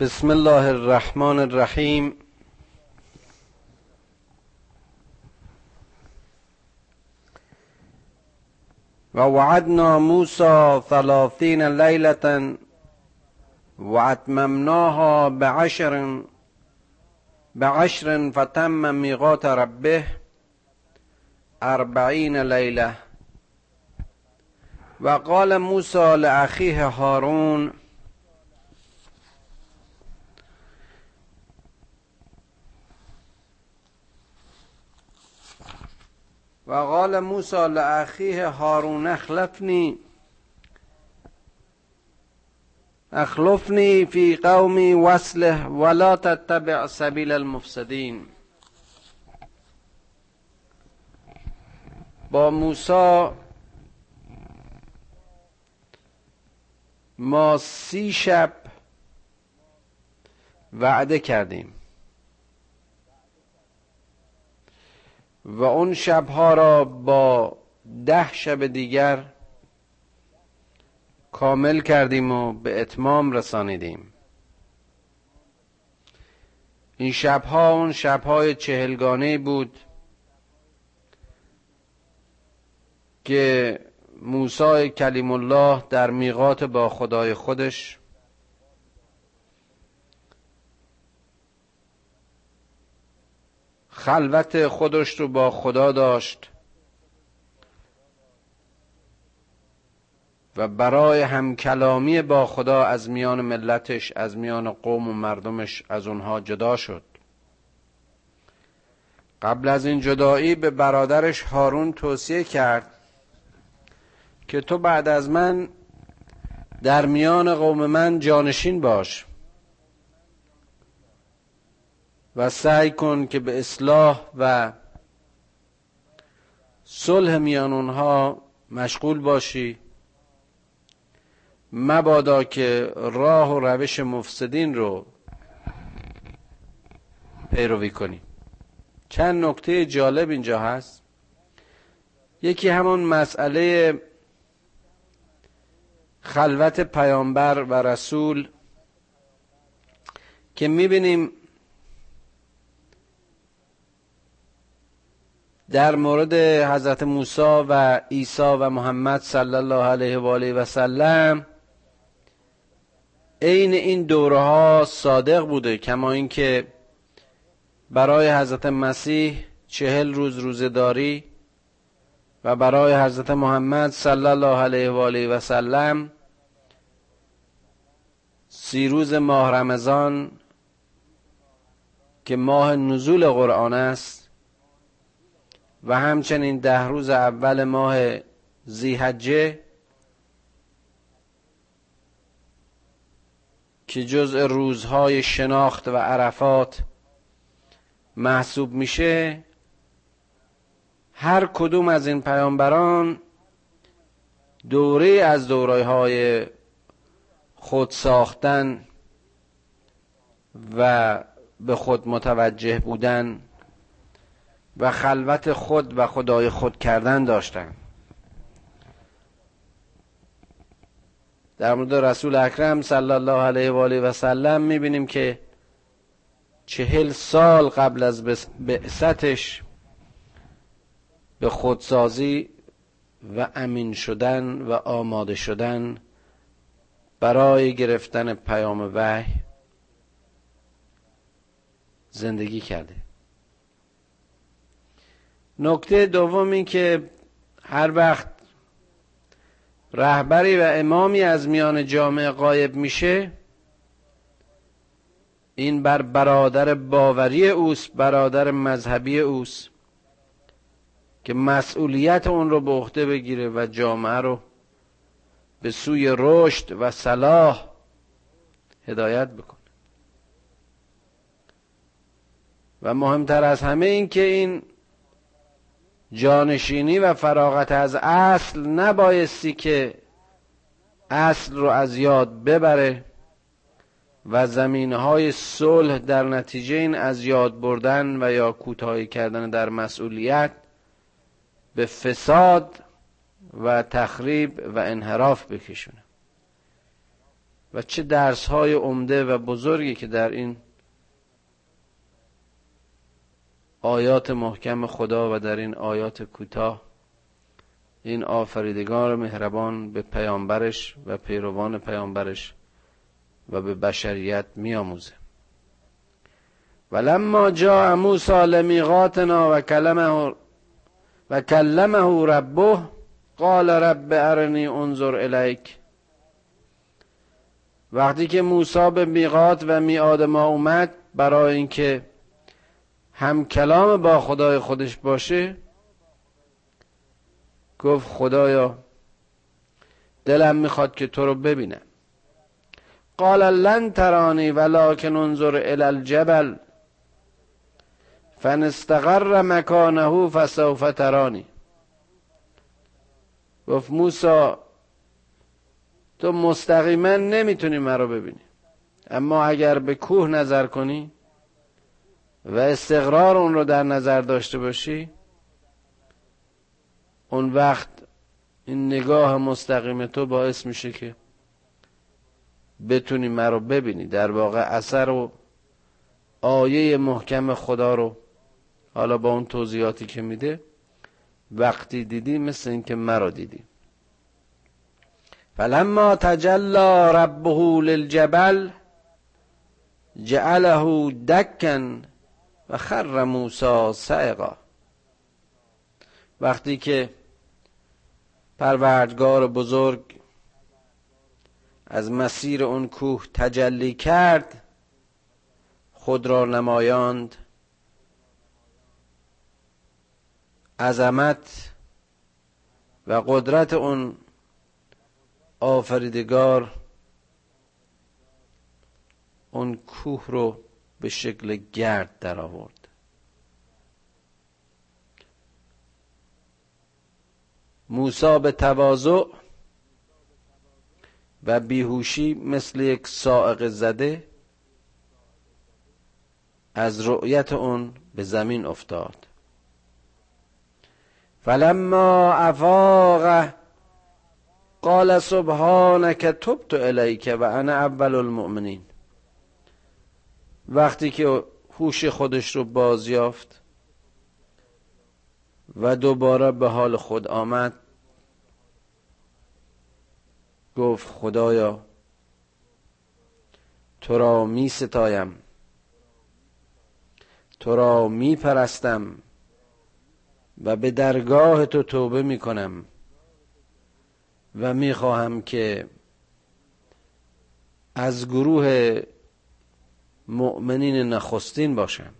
بسم الله الرحمن الرحیم. و وعدنا موسى ثلاثین لیلة واتممناها بعشر بعشر فتم میقات ربه اربعین لیله و قال موسى لأخيه هارون و قال موسى لأخيه هارون اخلفني اخلفني في قومي وصله ولا تتبع سبيل المفسدين با موسی ما سی شب وعده کردیم. و اون شبها را با ده شب دیگر کامل کردیم و به اتمام رسانیدیم. این شبها اون شبهای چهلگانه بود که موسی کلیم الله در میقات با خدای خودش خلوت خودش رو با خدا داشت. و برای همکلامی با خدا از میان ملتش از میان قوم و مردمش از اونها جدا شد. قبل از این جدایی به برادرش هارون توصیه کرد که تو بعد از من در میان قوم من جانشین باش. و سعی کن که به اصلاح و صلح میان اونها مشغول باشی. مبادا که راه و روش مفسدین رو پیروی کنی. چند نکته جالب اینجا هست. یکی همون مسئله خلوت پیامبر و رسول که می‌بینیم در مورد حضرت موسی و عیسی و محمد صلی الله علیه و آله و سلم عین این دوره ها صادق بوده کما اینکه برای حضرت مسیح چهل روز روزداری و برای حضرت محمد صلی الله علیه و آله و سلم سی روز ماه رمضان که ماه نزول قرآن است و همچنین ده روز اول ماه زیحجه که جزء روزهای شناخت و عرفات محسوب میشه هر کدوم از این پیامبران دوره از دوره های خود ساختن و به خود متوجه بودن و خلوت خود و خدای خود کردن داشتن. در مورد رسول اکرم صلی الله علیه و آله و سلم می‌بینیم که چهل سال قبل از بعثتش به خودسازی و امین شدن و آماده شدن برای گرفتن پیام وحی زندگی کرده. نکته دوم این که هر وقت رهبری و امامی از میان جامعه قایب میشه این بر برادر باوری اوست برادر مذهبی اوست که مسئولیت اون رو به عهده بگیره و جامعه رو به سوی رشد و صلاح هدایت بکنه. و مهمتر از همه این که این جانشینی و فراغت از اصل نبایستی که اصل رو از یاد ببره و زمین های صلح در نتیجه این از یاد بردن و یا کوتاهی کردن در مسئولیت به فساد و تخریب و انحراف بکشونه. و چه درس های عمده و بزرگی که در این آیات محکم خدا و در این آیات کوتاه. این آفریدگار مهربان به پیامبرش و پیروان پیامبرش و به بشریت میآموزه. ولما جاء موسی لمیقاتنا و کلمه و کلمه ربه قال رب ارنی انظر الیک. وقتی که موسی به میقات و میعاد ما اومد برای اینکه هم کلام با خدای خودش باشه؟ گفت خدایا دلم می‌خواد که تو رو ببینم. قال لن ترانی ولكن انظر الى الجبل. فنستقر مکانه فسوف ترانی. گفت موسا تو مستقیما نمی‌تونی مرا ببینی. اما اگر به کوه نظر کنی و استقرار اون رو در نظر داشته باشی اون وقت این نگاه مستقیم تو باعث میشه که بتونی مرا ببینی. در واقع اثر و آیه محکم خدا رو حالا با اون توضیحاتی که میده وقتی دیدی مثل اینکه مرا دیدی. فلما تجلا ربه للجبل جعله دکن و خر موسی سعقا وقتی که پروردگار بزرگ از مسیر اون کوه تجلی کرد خود را نمایاند. عظمت و قدرت اون آفریدگار اون کوه رو به شکل گرد در آورد. موسا به تواضع و بیهوشی مثل یک سائق زده از رؤیت اون به زمین افتاد. فلما افاق قال سبحانك تبت الیک و انا اول المؤمنین. وقتی که هوش خودش رو بازیافت و دوباره به حال خود آمد گفت خدایا تو را می ستایم تو را می پرستم و به درگاه تو توبه می کنم و می خواهم که از گروه مؤمنین نخستین باشم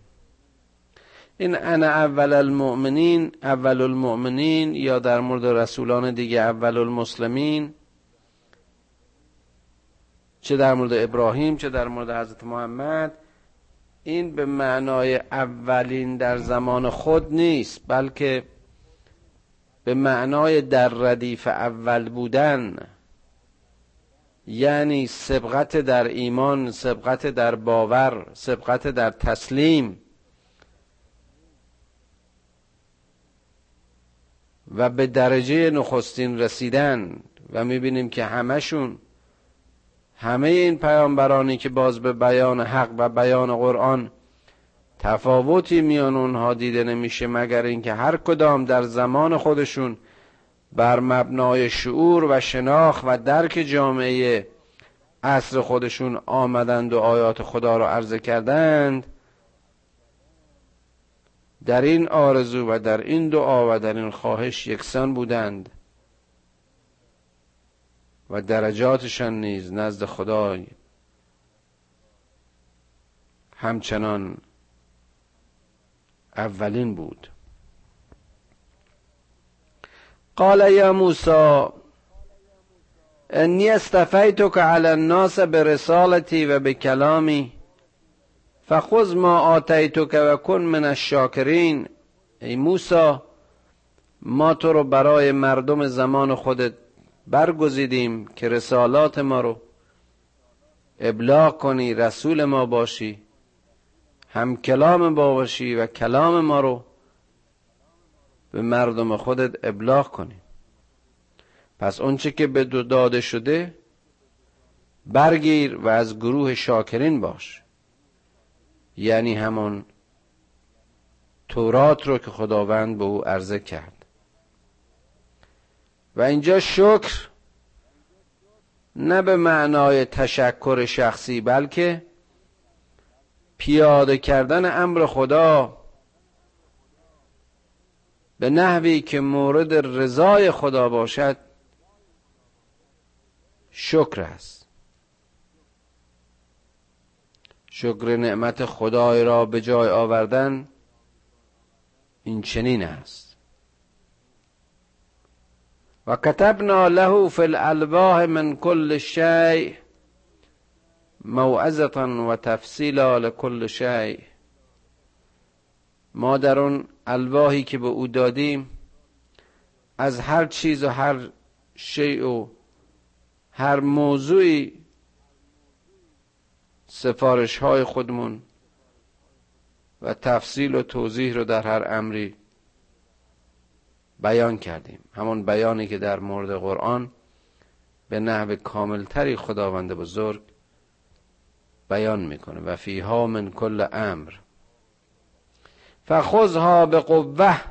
این انا اول المؤمنین اول المؤمنین یا در مورد رسولان دیگه اول المسلمین. چه در مورد ابراهیم چه در مورد حضرت محمد. این به معنای اولین در زمان خود نیست بلکه به معنای در ردیف اول بودن. یعنی سبقت در ایمان سبقت در باور سبقت در تسلیم. و به درجه نخستین رسیدن و می‌بینیم که همشون همه این پیامبرانی که باز به بیان حق و بیان قرآن تفاوتی میان اونها دیده نمیشه مگر اینکه هر کدام در زمان خودشون بر مبنای شعور و شناخت و درک جامعه عصر خودشون آمدند و آیات خدا را عرضه کردند در این آرزو و در این دعا و در این خواهش یکسان بودند و درجاتشان نیز نزد خدای همچنان اولین بود. قال یا موسی انی استفیتک علی الناس برسالتی و بکلامی فخذ ما آتیتک و کن من الشاکرین. ای موسی ما تو رو برای مردم زمان خودت برگزیدیم که رسالات ما رو ابلاغ کنی رسول ما باشی هم کلام ما باشی و کلام ما رو به مردم خودت ابلاغ کنی. پس اونچه که به دو داده شده برگیر و از گروه شاکرین باش. یعنی همون تورات رو که خداوند به او عرضه کرد. و اینجا شکر نه به معنای تشکر شخصی بلکه پیاده کردن امر خدا به نحوی که مورد رضای خدا باشد شکر است. شکر نعمت خدای را به جای آوردن این چنین است. و کتبنا له فی الالواح من کل شیء موعظه و تفصیلا لکل شیء. ما در اون الواحی که به او دادیم از هر چیز و هر شیء و هر موضوعی سفارش های خودمون و تفصیل و توضیح رو در هر امری بیان کردیم. همون بیانی که در مورد قرآن به نحو کاملتری خداوند بزرگ بیان می‌کنه. و فیها من کل امر. فخذها به قوه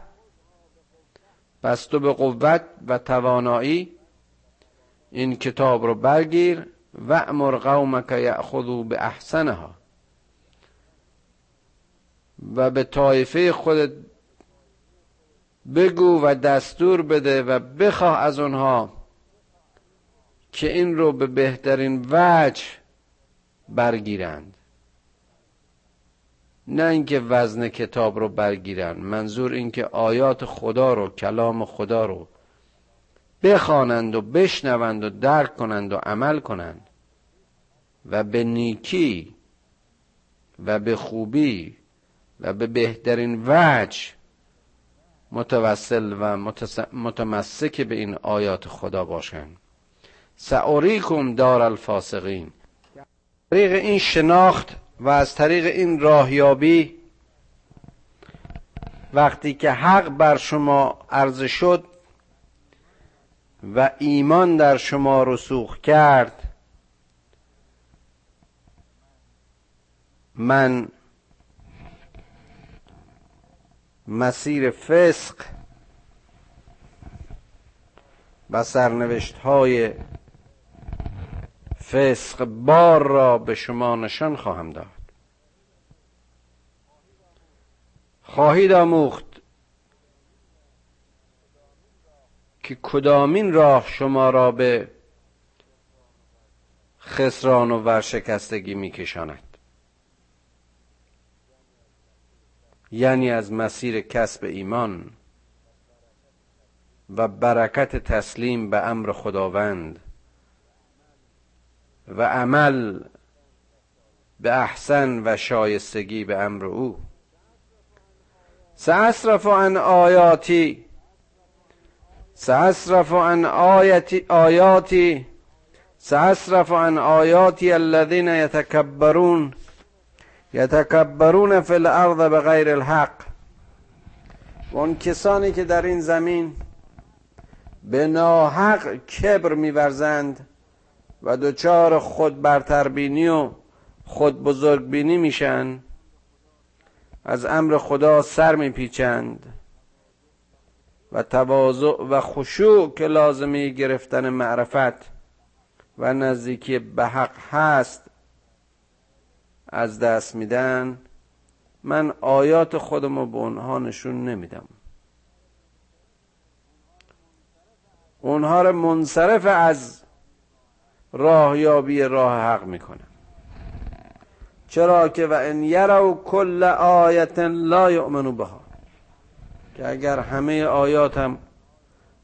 پس تو به قوت و توانایی این کتاب رو برگیر و امر قومک یأخذوا به احسنها و به طایفه خودت بگو و دستور بده و بخواه از اونها که این رو به بهترین وجه برگیرند. نه اینکه وزن کتاب رو برگیرند منظور اینکه آیات خدا رو کلام خدا رو بخوانند و بشنوند و درک کنند و عمل کنند. و به نیکی و به خوبی و به بهترین وجه متوسل و متمسک به این آیات خدا باشند. سعوریکم دار الفاسقین. طریق این شناخت و از طریق این راهیابی وقتی که حق بر شما عرضه شد و ایمان در شما رسوخ کرد من مسیر فسق و سرنوشت های فسق بار را به شما نشان خواهم داد. خواهید آموخت که کدامین راه شما را به خسران و ورشکستگی میکشاند؟ یعنی از مسیر کسب ایمان و برکت تسلیم به امر خداوند و عمل به احسن و شایستگی به امر او. سأصرف عن آیاتی سأصرف عن آیاتی آیاتی سأصرف عن آیاتی الذين يتكبرون يتكبرون في الارض بغیر الحق. اون کسانی که در این زمین به ناحق کبر میورزند و دچار خود برتربینی و خود بزرگبینی میشن. از امر خدا سر میپیچند. و تواضع و خشوع که لازمی گرفتن معرفت و نزدیکی به حق هست از دست میدن. من آیات خودم رو به اونها نشون نمیدم. اونها رو منصرف از راهیابی راه حق می‌کنه. چرا که و ان یرو کل آیت لا یؤمنو بها. که اگر همه آیات هم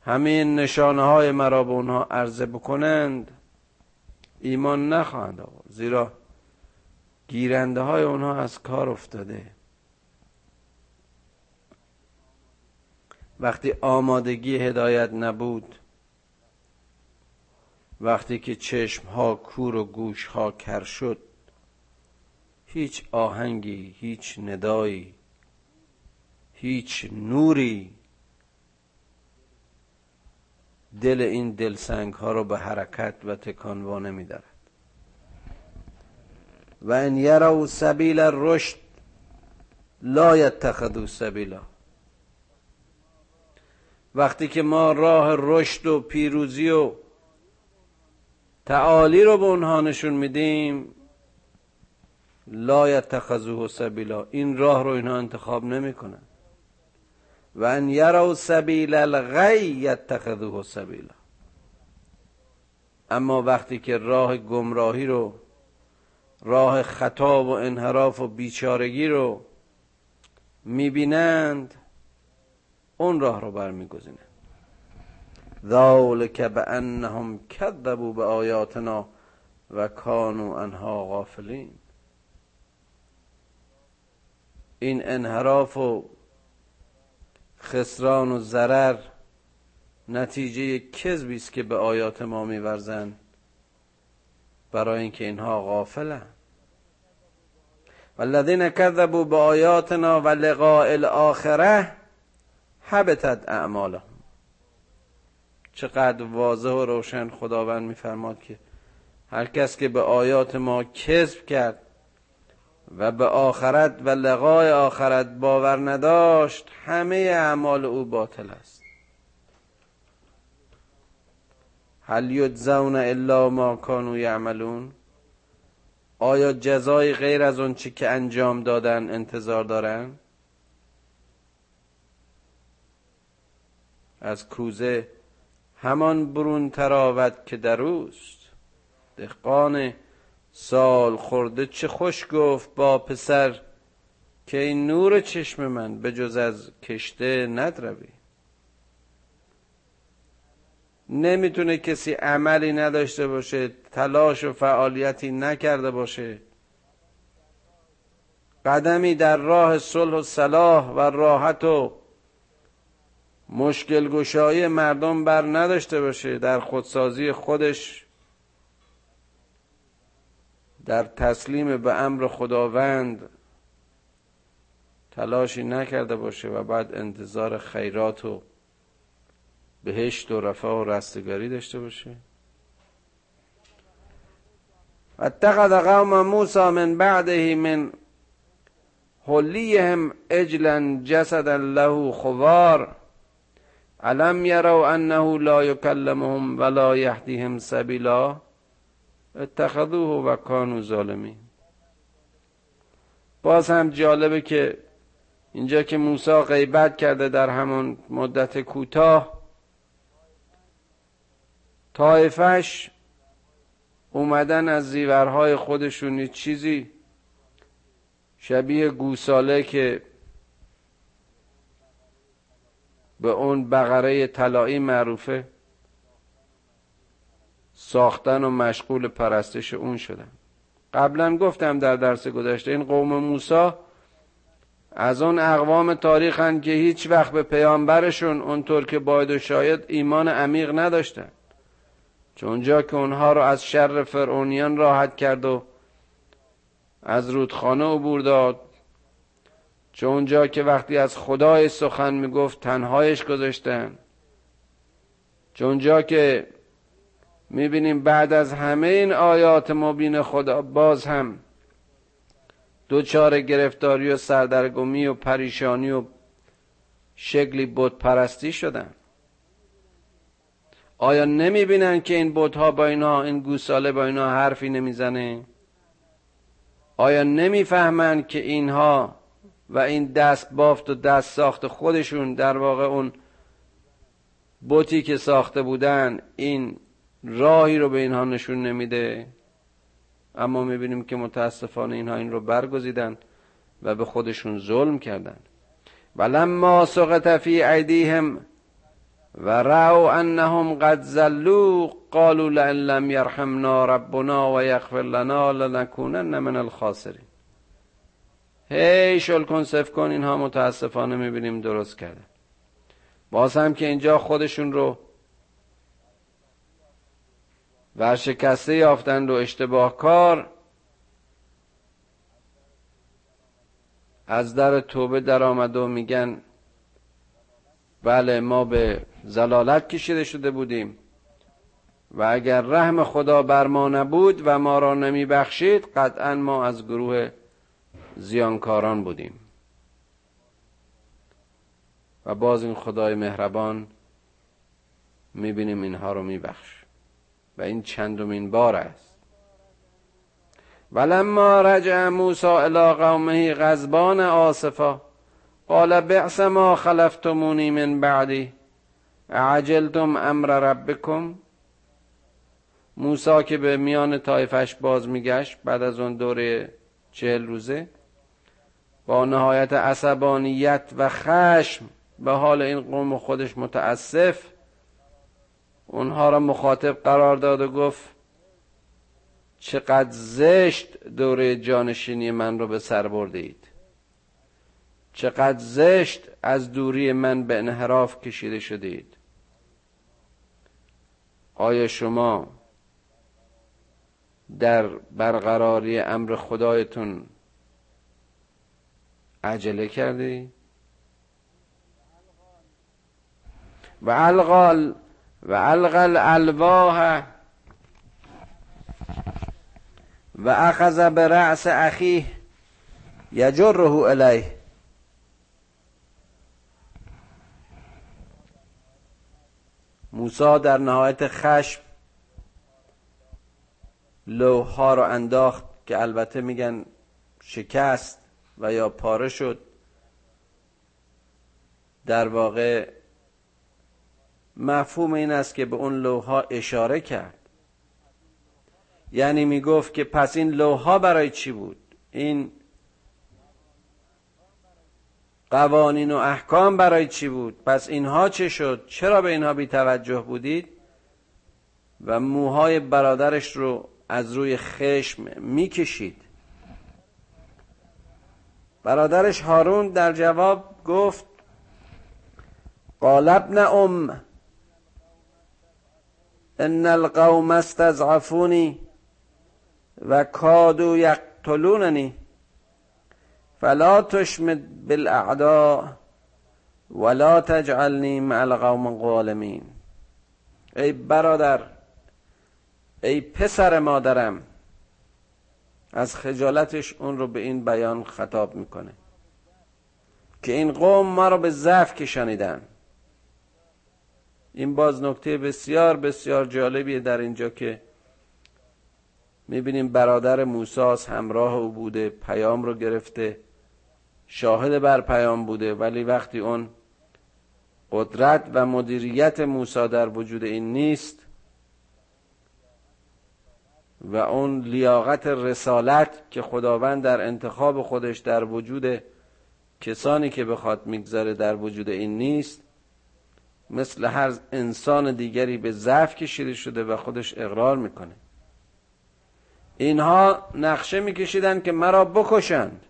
همه نشانه های مرا به اونها عرضه بکنند ایمان نخواهند آورد. زیرا گیرنده های اونها از کار افتاده. وقتی آمادگی هدایت نبود وقتی که چشم ها کور و گوش ها کر شد هیچ آهنگی هیچ ندایی هیچ نوری دل این دلسنگ ها رو به حرکت و تکان نمی دارد و ان یروا سبیل الرشد لا یتخذوا سبیلا. وقتی که ما راه رشد و پیروزی و تعالی رو به اونها نشون میدیم. لا یتخذوه سبیلا. این راه رو اینها انتخاب نمی‌کنن. و ان یروا سبیل الغی یتخذوه سبیلا. اما وقتی که راه گمراهی رو راه خطا و انحراف و بیچارگی رو می‌بینند اون راه رو برمیگزینند. ذالک بانهم کذبوا بآیاتنا و کانوا انها غافلین. این انحراف و خسران و ضرر نتیجه کذبی است که به آیات ما میورزند برای اینکه اینها غافلن. والذین کذبوا بآیاتنا و لقاء الاخره حبتت اعمالهم. چقدر واضح و روشن خداوند میفرماد که هر کس که به آیات ما کذب کرد و به آخرت و لقای آخرت باور نداشت همه اعمال او باطل است. هل یجزون الا ما کانوا یعملون؟ آیا جزای غیر از اون چی که انجام دادن انتظار دارن؟ از کوزه همان برون تراود که دروست دهقان سال خورده چه خوش گفت با پسر که این نور چشم من به جز از کشته ندروی. نمی‌تونه کسی عملی نداشته باشه تلاش و فعالیتی نکرده باشه. قدمی در راه صلح و صلاح و راحت و مشکل گشایی مردم بر نداشته باشه. در خودسازی خودش در تسلیم به امر خداوند تلاشی نکرده باشه و بعد انتظار خیرات و بهشت و رفاه و رستگاری داشته باشه. اتخذ قوم موسى من بعده من حلیهم اجلا جسدا له خوار. علم یروا انه لا یکلمهم ولا یهدیهم سبیلا اتخذوه و کانوا ظالمین. باز هم جالبه که اینجا که موسی غیبت کرده در همون مدت کوتاه طایفش اومدن از زیورهای خودشون چیزی شبیه گوساله که به اون بقره طلایی معروفه. ساختن و مشغول پرستش اون شدن. قبلا گفتم در درس گذشته این قوم موسی از اون اقوام تاریخن که هیچ وقت به پیامبرشون اونطور که باید و شاید ایمان عمیق نداشتن. چون جا که اونها رو از شر فرعونیان راحت کرد و از رودخانه عبور داد چون جا که وقتی از خدای سخن می‌گفت تنهایش گذاشتن. چون جا که می‌بینیم بعد از همه این آیات مبین خدا باز هم دوچار گرفتاری و سردرگمی و پریشانی و شکلی بود پرستی شدن. آیا نمی‌بینن که این بودها با اینا این گوساله با اینا حرفی نمی‌زنه؟ آیا نمی‌فهمند که اینها و این دست بافت و دست ساخت خودشون در واقع اون بوتی که ساخته بودن این راهی رو به اینها نشون نمیده. اما می‌بینیم که متاسفانه اینها این رو برگزیدن و به خودشون ظلم کردن. ولما سقط فی ایدیهم و رأوا انهم قد زلوا قالوا لئن لم يرحمنا ربنا و یغفر لنا لنکونن من الخاسرین. هی شل کن صف کن اینها متاسفانه می‌بینیم درست کردن. باز هم که اینجا خودشون رو ورشکسته یافتند و اشتباه کار از در توبه در آمده و میگن بله ما به زلالت کشیده شده بودیم و اگر رحم خدا بر ما نبود و ما را نمی بخشید قطعا ما از گروه زیانکاران بودیم. و باز این خدای مهربان می‌بینیم اینها رو میبخش. و این چندمین بار است. ولما رجع موسی الى قومه غضبان آصفا قال بعث ما خلفتمونی من بعدی عجلتم امر ربکم؟ موسی که به میان طایفش باز میگشت بعد از اون دوره چهل روزه با نهایت عصبانیت و خشم به حال این قوم خودش متاسف اونها را مخاطب قرار داد و گفت چقدر زشت دوره جانشینی من رو به سر بردید. چقدر زشت از دوری من به انحراف کشیده شدید. آیا شما در برقراری امر خدایتون عجله کردی و القال و القل الواح و اخذ به رأس اخیه یجره الیه. موسی در نهایت خشم لوها رو انداخت که البته میگن شکست. و یا پاره شد. در واقع مفهوم این است که به اون لوها اشاره کرد. یعنی می‌گفت که پس این لوها برای چی بود؟ این قوانین و احکام برای چی بود؟ پس اینها چه شد؟ چرا به اینها بی توجه بودید؟ و موهای برادرش رو از روی خشم می‌کشید. برادرش هارون در جواب گفت قال ابن ام ان القوم استضعفونی و کادو یقتلوننی فلا تشمد بالاعداء ولا تجعلنی مع القوم الظالمین. ای برادر ای پسر مادرم از خجالتش اون رو به این بیان خطاب می‌کنه که این قوم ما رو به ضعف کشانیدن. این باز نکته بسیار بسیار جالبیه در اینجا که می‌بینیم برادر موساس همراه او بوده پیام رو گرفته شاهد بر پیام بوده ولی وقتی اون قدرت و مدیریت موسی در وجود این نیست و اون لیاقت رسالت که خداوند در انتخاب خودش در وجود کسانی که بخواد می‌گذاره در وجود این نیست مثل هر انسان دیگری به ضعف کشیده شده و خودش اقرار می‌کنه. اینها نقشه میکشیدن که مرا بکشند.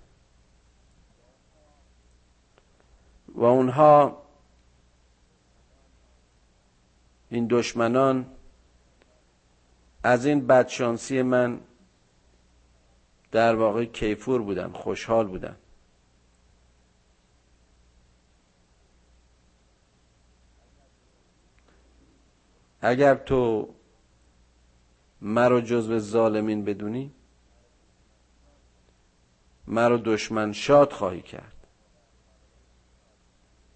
و اونها این دشمنان از این بدشانسی من در واقع کیفور بودن خوشحال بودن اگر تو مرا جزو ظالمین بدونی مرا دشمن شاد خواهی کرد.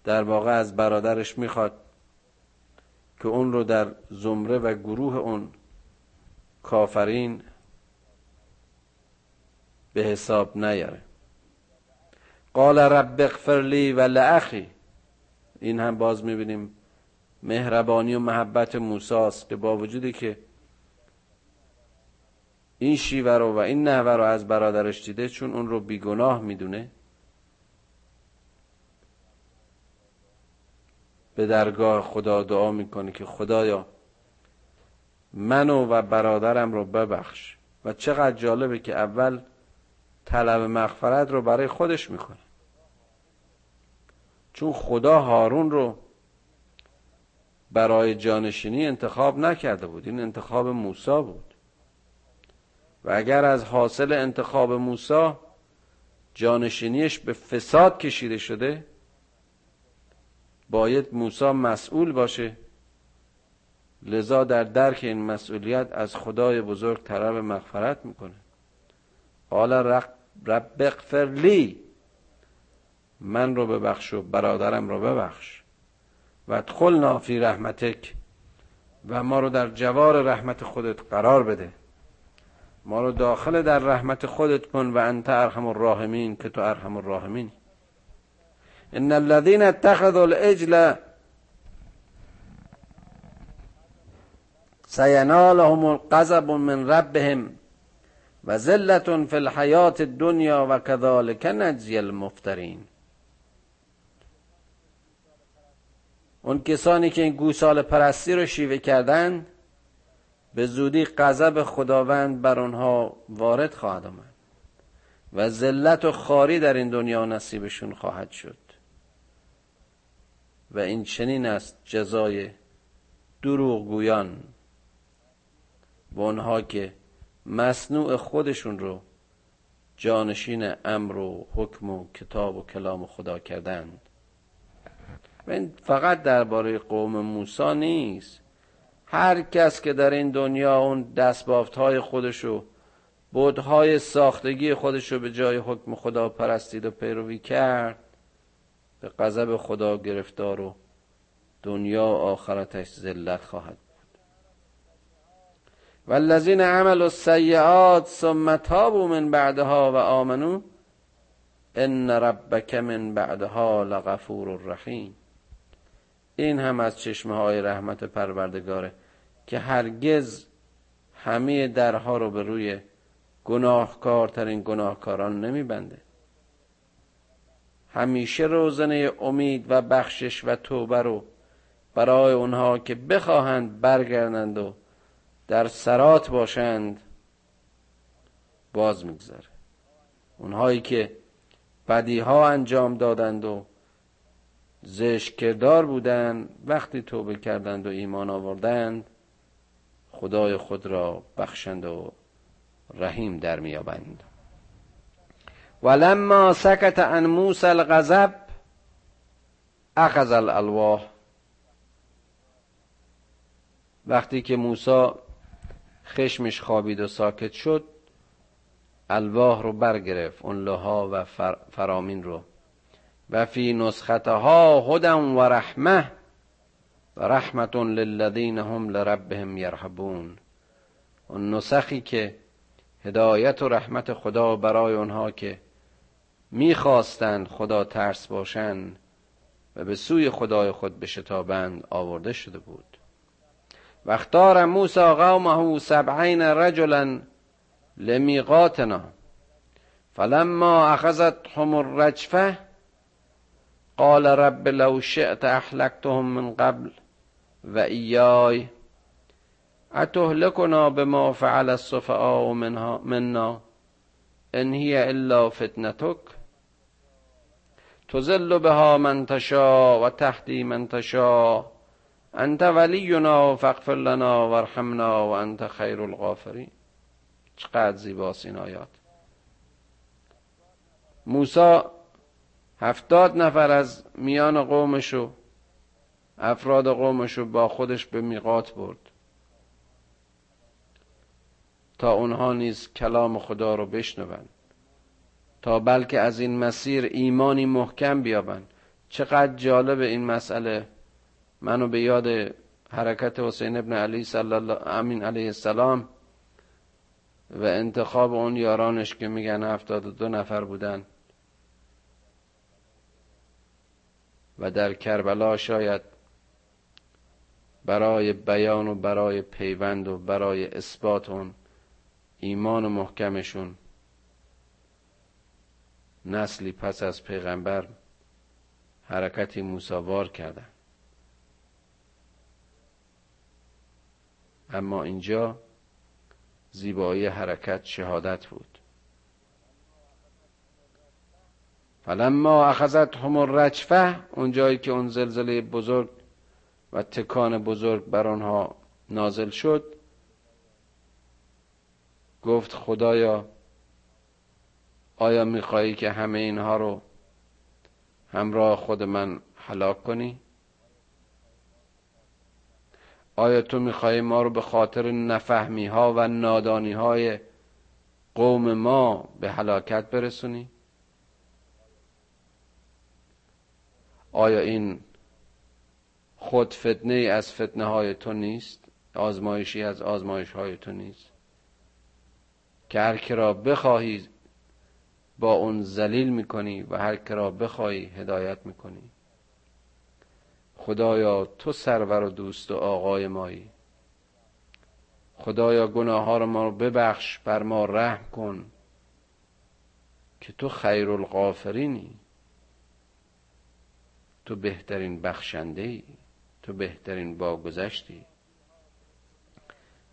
در واقع از برادرش می‌خواد که اون رو در زمره و گروه اون کافرین به حساب نیاره. قال رب اغفر لی و لأخی. این هم باز می‌بینیم مهربانی و محبت موساست که با وجودی که این شیوه رو و این نحوه رو از برادرش دیده چون اون رو بیگناه می‌دونه به درگاه خدا دعا می‌کنه که خدایا منو و برادرم رو ببخش. و چقدر جالبه که اول طلب مغفرت رو برای خودش می‌کنه. چون خدا هارون رو برای جانشینی انتخاب نکرده بود. این انتخاب موسی بود. و اگر از حاصل انتخاب موسی جانشینیش به فساد کشیده شده باید موسی مسئول باشه لذا در درک این مسئولیت از خدای بزرگ طلب مغفرت می‌کنه. قال رب اغفر لی. من رو ببخش و برادرم رو ببخش. و ادخلنا فی رحمتک. و ما رو در جوار رحمت خودت قرار بده. ما رو داخل در رحمت خودت کن و انت ارحم الراحمین که تو ارحم الراحمین ان الذين اتخذوا العجل سینالهم الغضب من ربهم و ذلت فی الحیات الدنیا و کذالک نجزی المفترین. اون کسانی که این گوسال پرستی رو شیوه کردند به زودی غضب خداوند بر آنها وارد خواهد آمد و ذلت و خاری در این دنیا نصیبشون خواهد شد. و این چنین است جزای دروغگویان. و آنها که مصنوع خودشون رو جانشین امر و حکم و کتاب و کلام خدا کردند. و این فقط درباره قوم موسی نیست. هر کس که در این دنیا اون دستبافت های خودشو بودهای ساختگی خودشو به جای حکم خدا پرستید و پیروی کرد به غضب خدا گرفتار و دنیا و آخرتش ذلت خواهد والذین عملوا السیئات ثم تابوا من بعدها و آمنو ان ربک من بعدها لغفور رحیم. این هم از چشمه های رحمت پروردگاره که هرگز همه درها رو به روی گناهکارترین گناهکاران نمیبنده. همیشه روزنه امید و بخشش و توبه رو برای اونها که بخواهند برگردند و در سرات باشند باز میگذره. اونهایی که بدیها انجام دادند و زشت کردار بودند وقتی توبه کردند و ایمان آوردند خدای خود را بخشند و رحیم در میابند ولما سکت عن موسی الغضب اخذ الالواح. وقتی که موسی خشمش خوابید و ساکت شد الواح رو برگرفت اون لوها و فرامین رو. و فی نسختها هدى و رحمه و رحمت للذین هم لربهم یرحبون اون نسخی که هدایت و رحمت خدا برای اونها که می‌خواستند خدا ترس باشند و به سوی خدای خود بشتابند آورده شده بود. و اختار موسی قومه سبعین رجلا لمیقاتنا. فلما اخذتهم الرجفه قال رب لو شئت احلقتهم من قبل و ایای اتهلکنا بما فعل السفهاء منا؟ ان هی الا فتنتک. تزل بها من تشا و تهدی من تشا انت ولینا فاغفر لنا وارحمنا و انت خیر الغافرین چقدر زیباست این آیات موسی هفتاد نفر از میان قومشو افراد قومشو با خودش به میقات برد. تا اونها نیز کلام خدا رو بشنوند. تا بلکه از این مسیر ایمانی محکم بیابند. چقدر جالب این مسئله. منو به یاد حرکت حسین ابن علی صلی الله امین علیه السلام و انتخاب اون یارانش که میگن هفتاد و دو نفر بودن. و در کربلا شاید برای بیان و برای پیوند و برای اثبات اون ایمان و محکمشون نسلی پس از پیغمبر حرکتی موساوار کردن. اما اینجا زیبایی حرکت شهادت بود. فلما اخذت هم الرجفه اون جایی که اون زلزله بزرگ و تکان بزرگ بر آنها نازل شد گفت خدایا آیا می‌خواهی که همه اینها رو همراه خود من هلاک کنی؟ آیا تو می‌خوای ما رو به خاطر نفهمی ها و نادانی های قوم ما به هلاکت برسونی؟ آیا این خود فتنه از فتنه های تو نیست؟ آزمایشی از آزمایش های تو نیست؟ که هر را بخواهی با اون زلیل می‌کنی و هر را بخواهی هدایت می‌کنی. خدایا تو سرور و دوست و آقای مایی. خدایا گناه ها رو ما رو ببخش بر ما رحم کن که تو خیر الغافرینی تو بهترین بخشنده ای تو بهترین باگذشتی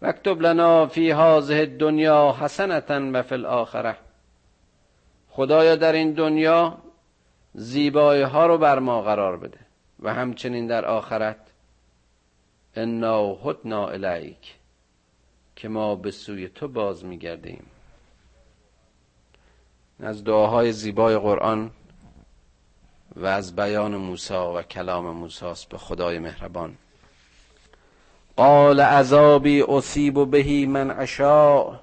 مکتب لنا فی هذه دنیا حسنتا و فی الاخره خدایا در این دنیا زیبایی ها رو بر ما قرار بده. و همچنین در آخرت انا هدنا الیک که ما به سوی تو باز میگردیم. از دعاهای زیبای قرآن و از بیان موسی و کلام موسی به خدای مهربان. قال عذابی اصیب بهی من اشاء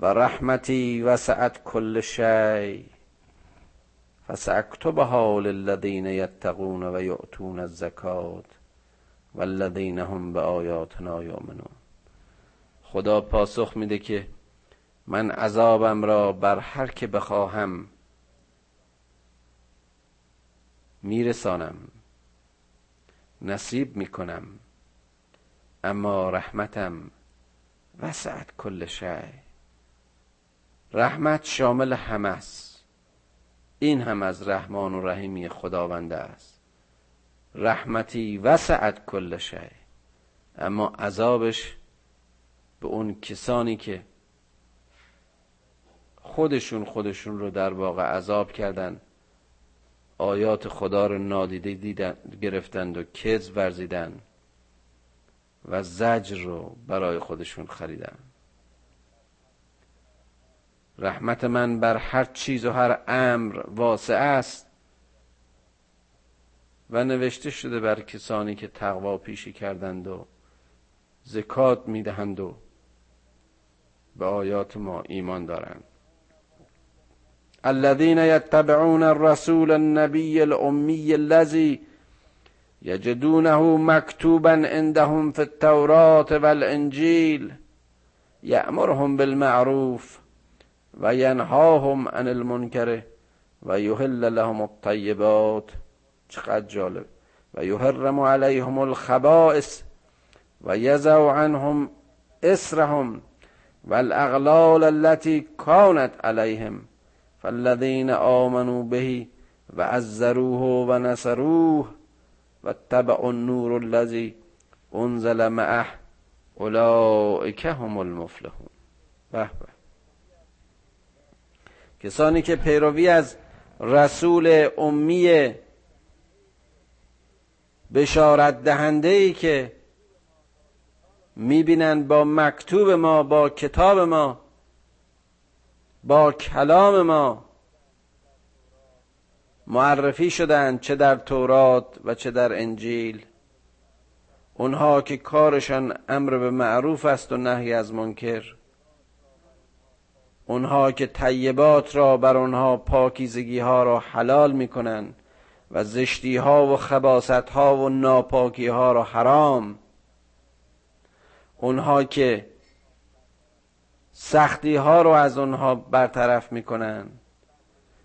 و رحمتی وسعت کل شی فساکتبها للذین یتقون و یؤتون الزکات والذین هم به آیاتنا یؤمنون. خدا پاسخ میده که من عذابم را بر هر که بخواهم میرسانم نصیب می‌کنم اما رحمتم وسعت کل شی. رحمت شامل همه است. این هم از رحمان و رحیمی خداونده است. رحمتی وسعت کل شی. اما عذابش به اون کسانی که خودشون خودشون رو در واقع عذاب کردن آیات خدا رو نادیده دیدن گرفتند و کذب ورزیدن و زجر رو برای خودشون خریدن. رحمت من بر هر چیز و هر امر واسع است و نوشته شده بر کسانی که تقوا پیشی کردند و زکات می‌دهند و به آیات ما ایمان دارند. الذين يتبعون الرسول النبي الأمي الذي يجدونه مكتوبا عندهم في التوراة والإنجيل يأمرهم بالمعروف وينهاهم عن المنكر ويهل لهم الطيبات چقدر جالب. ويحرم عليهم الخبائث ويزع عنهم اسرهم والأغلال التي كانت عليهم فالذين آمنوا به وعزروه ونصروه واتبعوا النور الذي انزل معه. اولئک هم المفلحون. به به. کسانی که پیروی از رسول امی بشارت دهنده ای که می‌بینند با مکتوب ما با کتاب ما با کلام ما معرفی شدند چه در تورات و چه در انجیل. اونها که کارشان امر به معروف است و نهی از منکر. اونها که طیبات را بر اونها پاکیزگی ها را حلال می‌کنند و زشتی ها و خباست ها و ناپاکی ها را حرام. اونها که سختی ها رو از اونها برطرف می‌کنن.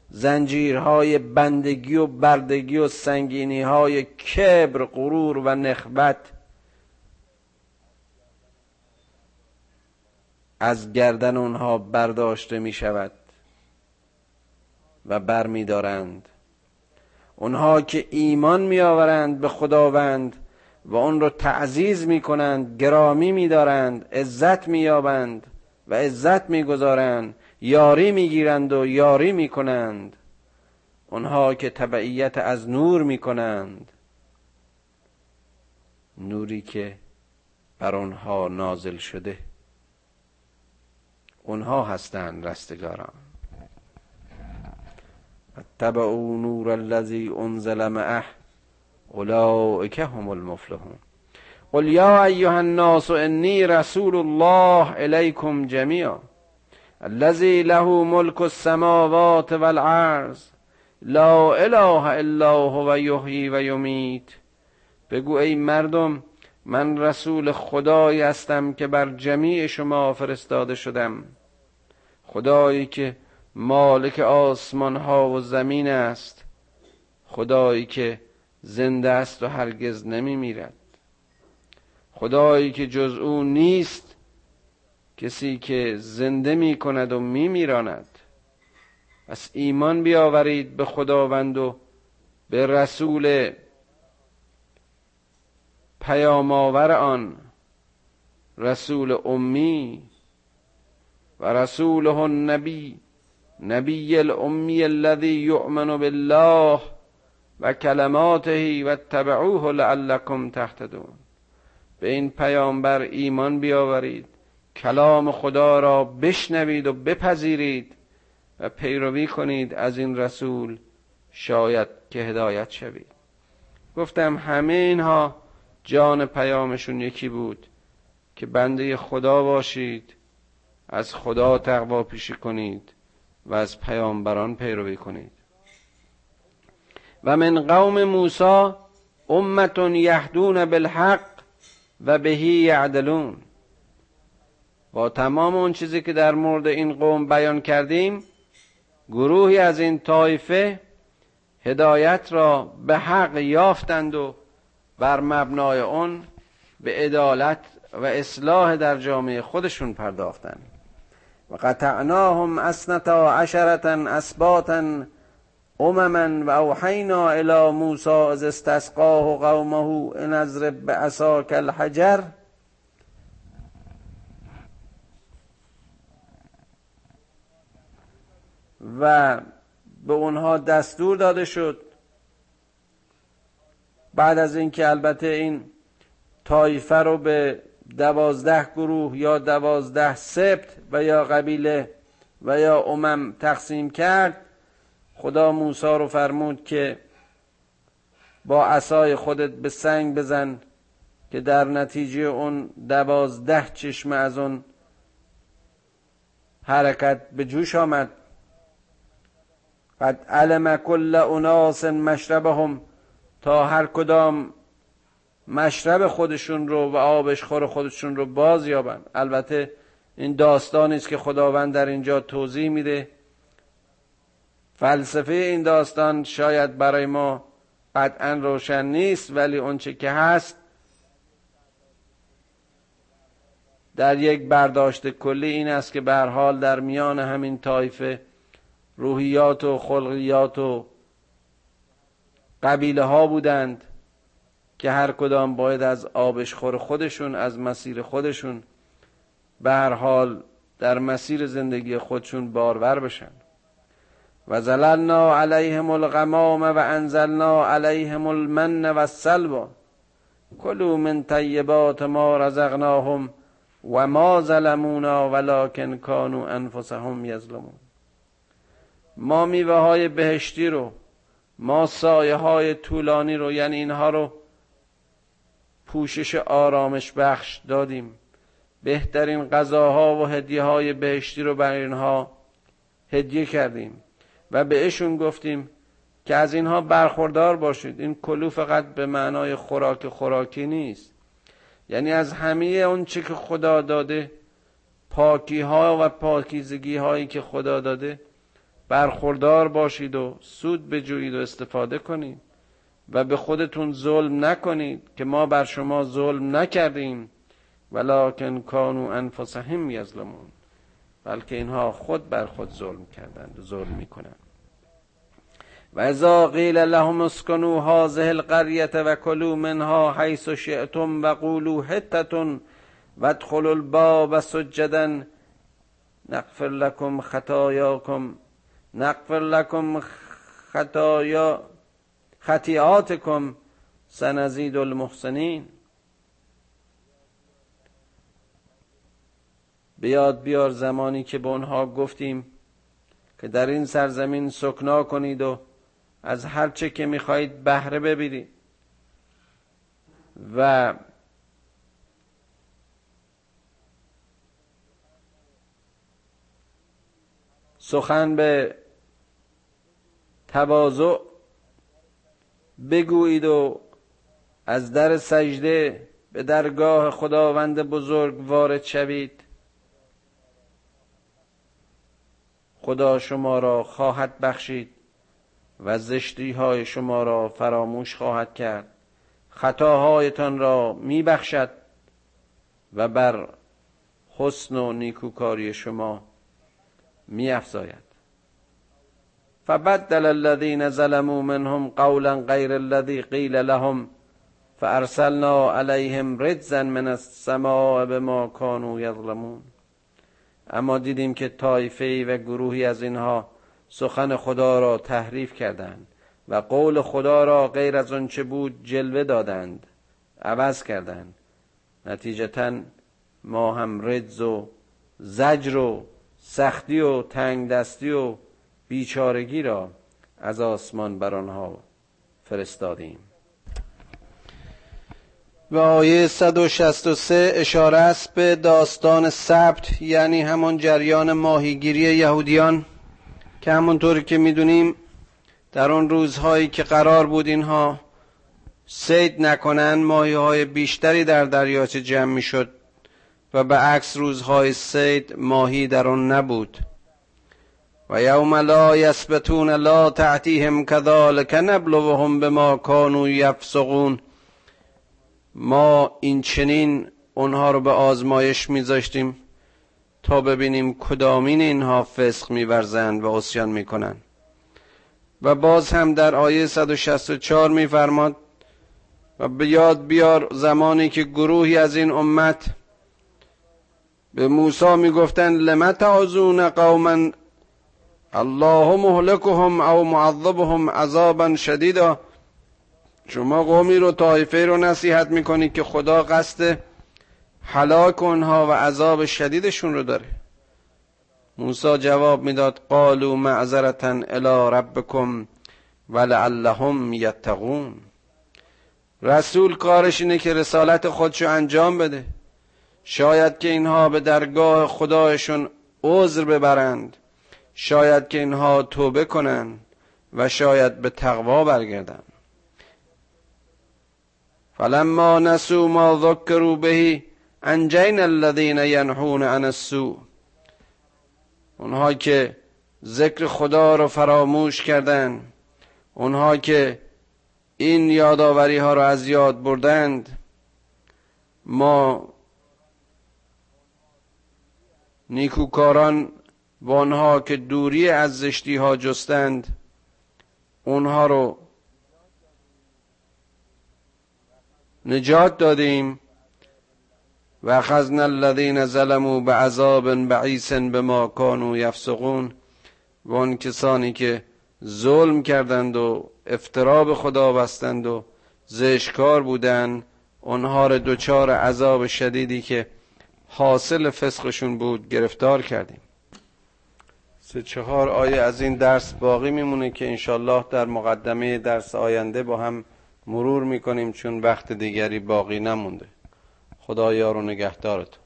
زنجیرهای بندگی و بردگی و سنگینی های کبر غرور و نخبت از گردن اونها برداشته می شود و بر می دارند اونها که ایمان می آورند به خداوند و اون رو تعزیز می کنند گرامی می دارند عزت می یابند و عزت می‌گذارند یاری می‌گیرند و یاری می‌کنند. اونها که تبعیت از نور می‌کنند نوری که بر آنها نازل شده. اونها هستند رستگاران. اتبعوا نور الذی انزل معه اولئک هم المفلحون. قل یا ایها الناس انی رسول الله الیکم جمیعا الذي له ملك السماوات والارض لا اله الا هو یحیی و یمیت. بگو ای مردم من رسول خدایی هستم که بر جمیع شما فرستاده شدم. خدایی که مالک آسمان ها و زمین است. خدایی که زنده است و هرگز نمی میرد خدایی که جز او نیست کسی که زنده می کند و می میراند پس ایمان بیاورید به خداوند و به رسول پیام آور آن رسول امی و رسوله النبی نبی الامی الذي یؤمن بالله و کلماته و تبعوه لعلکم تهتدون. به این پیامبر ایمان بیاورید کلام خدا را بشنوید و بپذیرید و پیروی کنید از این رسول شاید که هدایت شوید. گفتم همه اینها جان پیامشون یکی بود که بنده خدا باشید از خدا تقوا پیشی کنید و از پیامبران پیروی کنید. و من قوم موسی امت یهدون بالحق و بهی یعدلون. با تمام اون چیزی که در مورد این قوم بیان کردیم گروهی از این طایفه هدایت را به حق یافتند و بر مبنای اون به عدالت و اصلاح در جامعه خودشون پرداختند و قطعناهم اسنتا عشرتا اسباتا امما و اوحینا الى موسی از استسقاه قومه ان اضرب بعصاک الحجر. و به اونها دستور داده شد بعد از اینکه البته این طایفه رو به دوازده گروه یا دوازده سبت و یا قبیله و یا امم تقسیم کرد خدا موسی رو فرمود که با عصای خودت به سنگ بزن که در نتیجه اون دوازده چشم از اون حرکت به جوش آمد. قد علم کل اناس مشربهم تا هر کدام مشرب خودشون رو و آبش خور خودشون رو باز یابن. البته این داستانی است که خداوند در اینجا توضیح میده. فلسفه این داستان شاید برای ما قطعا روشن نیست ولی اونچه که هست در یک برداشت کلی این است که به حال در میان همین طایفه روحیات و خلقیات و قبیله ها بودند که هر کدام باید از آبشخور خودشون از مسیر خودشون به هر حال در مسیر زندگی خودشون بارور بشن. و زللنا علیهم الغمام و انزلنا علیهم المن و السلوا کلوا من طیبات ما رزقناهم و ما ظلمونا ولکن کانوا انفسهم یظلمون. ما میوه های بهشتی رو ما سایه های طولانی رو یعنی اینها رو پوشش آرامش بخش دادیم. بهترین غذاها و هدیه های بهشتی رو بر اینها هدیه کردیم. و بهشون گفتیم که از اینها برخوردار باشید. این کلو فقط به معنای خوراک خوراکی نیست. یعنی از همه اون چی که خدا داده پاکی ها و پاکیزگی هایی که خدا داده برخوردار باشید و سود بجویید و استفاده کنید و به خودتون ظلم نکنید که ما بر شما ظلم نکردیم ولکن کانو انفسهم یظلمون بلکه اینها خود بر خود ظلم کردند ظلم می‌کنند. و اذا قیل لهم اسکنوا هذه القرية و کلوا منها حيث شئتم و قولوا حتة وادخلوا الباب سجدا نغفر لكم خطاياكم نغفر لکم خطایا خطیاتکم سنزید المحسنین. بیاد بیار زمانی که به اونها گفتیم که در این سرزمین سکنا کنید و از هر چه که می‌خواهید بهره ببرید. و سخن به تواضع بگویید و از در سجده به درگاه خداوند بزرگ وارد شوید. خدا شما را خواهد بخشید و زشتی های شما را فراموش خواهد کرد. خطاهایتان را می بخشد و بر حسن و نیکوکاری شما می افزاید فبدل الذين ظلموا منهم قولا غیر الذي قیل لهم فارسلنا عليهم رجزا من السماء بما كانوا يظلمون. اما دیدیم که طایفه و گروهی از اینها سخن خدا را تحریف کردند و قول خدا را غیر از آنچه بود جلوه دادند عوض کردند. نتیجتا ما هم رجز و زجر و سختی و تنگ دستی و بیچارگی را از آسمان بر آنها فرستادیم. و آیه 163 اشاره است به داستان سبت یعنی همان جریان ماهیگیری یهودیان که همونطوری که می‌دونیم در آن روزهایی که قرار بود اینها سید نکنن ماهی های بیشتری در دریاچه جمع می‌شد و به عکس روزهای سید ماهی در آن نبود. و یوم لا یسبتون لا تعتیهم کذالک نبلوهم بما کانوا یفسقون. ما این چنین اونها رو به آزمایش میذاشتیم تا ببینیم کدامین اینها فسق میورزند و عصیان می‌کنند. و باز هم در آیه 164 میفرماد و به یاد بیار زمانی که گروهی از این امت به موسی می‌گفتند لم تعذون قوما الله مهلكهم او معذبهم عذابا شدیدا شما قومی رو طایفه رو نصیحت می‌کنید که خدا قصد حلاک اونها و عذاب شدیدشون رو داره موسی جواب می‌داد قالوا معذرتا الى ربکم ولعلهم یتقون رسول کارش اینه که رسالت خودشو انجام بده شاید که اینها به درگاه خدایشون عذر ببرند شاید که اینها توبه کنند و شاید به تقوا برگردند فلما نسوا ما ذکروا به انجینا الذین ینحون عن السوء. اونها که ذکر خدا رو فراموش کردن اونها که این یادآوری ها رو از یاد بردند ما نیکوکاران و آنها که دوری از زشتی ها جستند اونها رو نجات دادیم. و خزن الذین ظلموا به عذاب بعیس به ما کانوا یفسقون. و آن کسانی که ظلم کردند و افترا به خدا بستند و زشکار بودند آنها را دچار عذاب شدیدی که حاصل فسقشون بود گرفتار کردیم. سه چهار آیه از این درس باقی میمونه که انشالله در مقدمه درس آینده با هم مرور می‌کنیم چون وقت دیگری باقی نمونده. خدا یار و نگهدارتون.